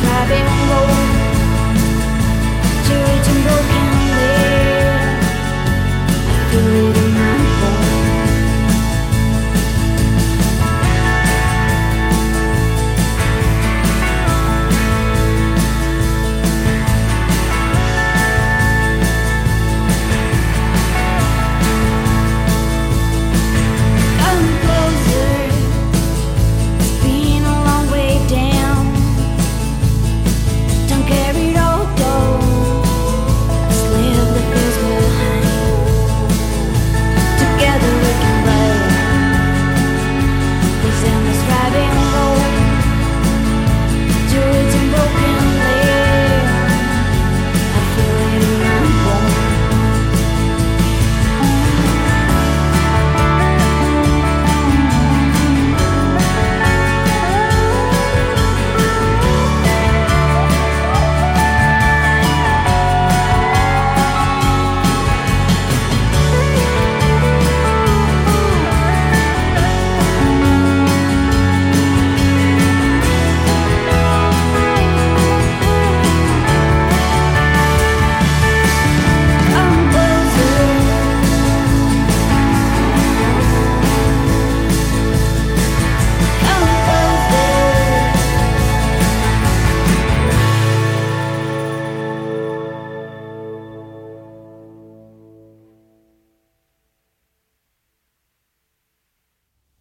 driving this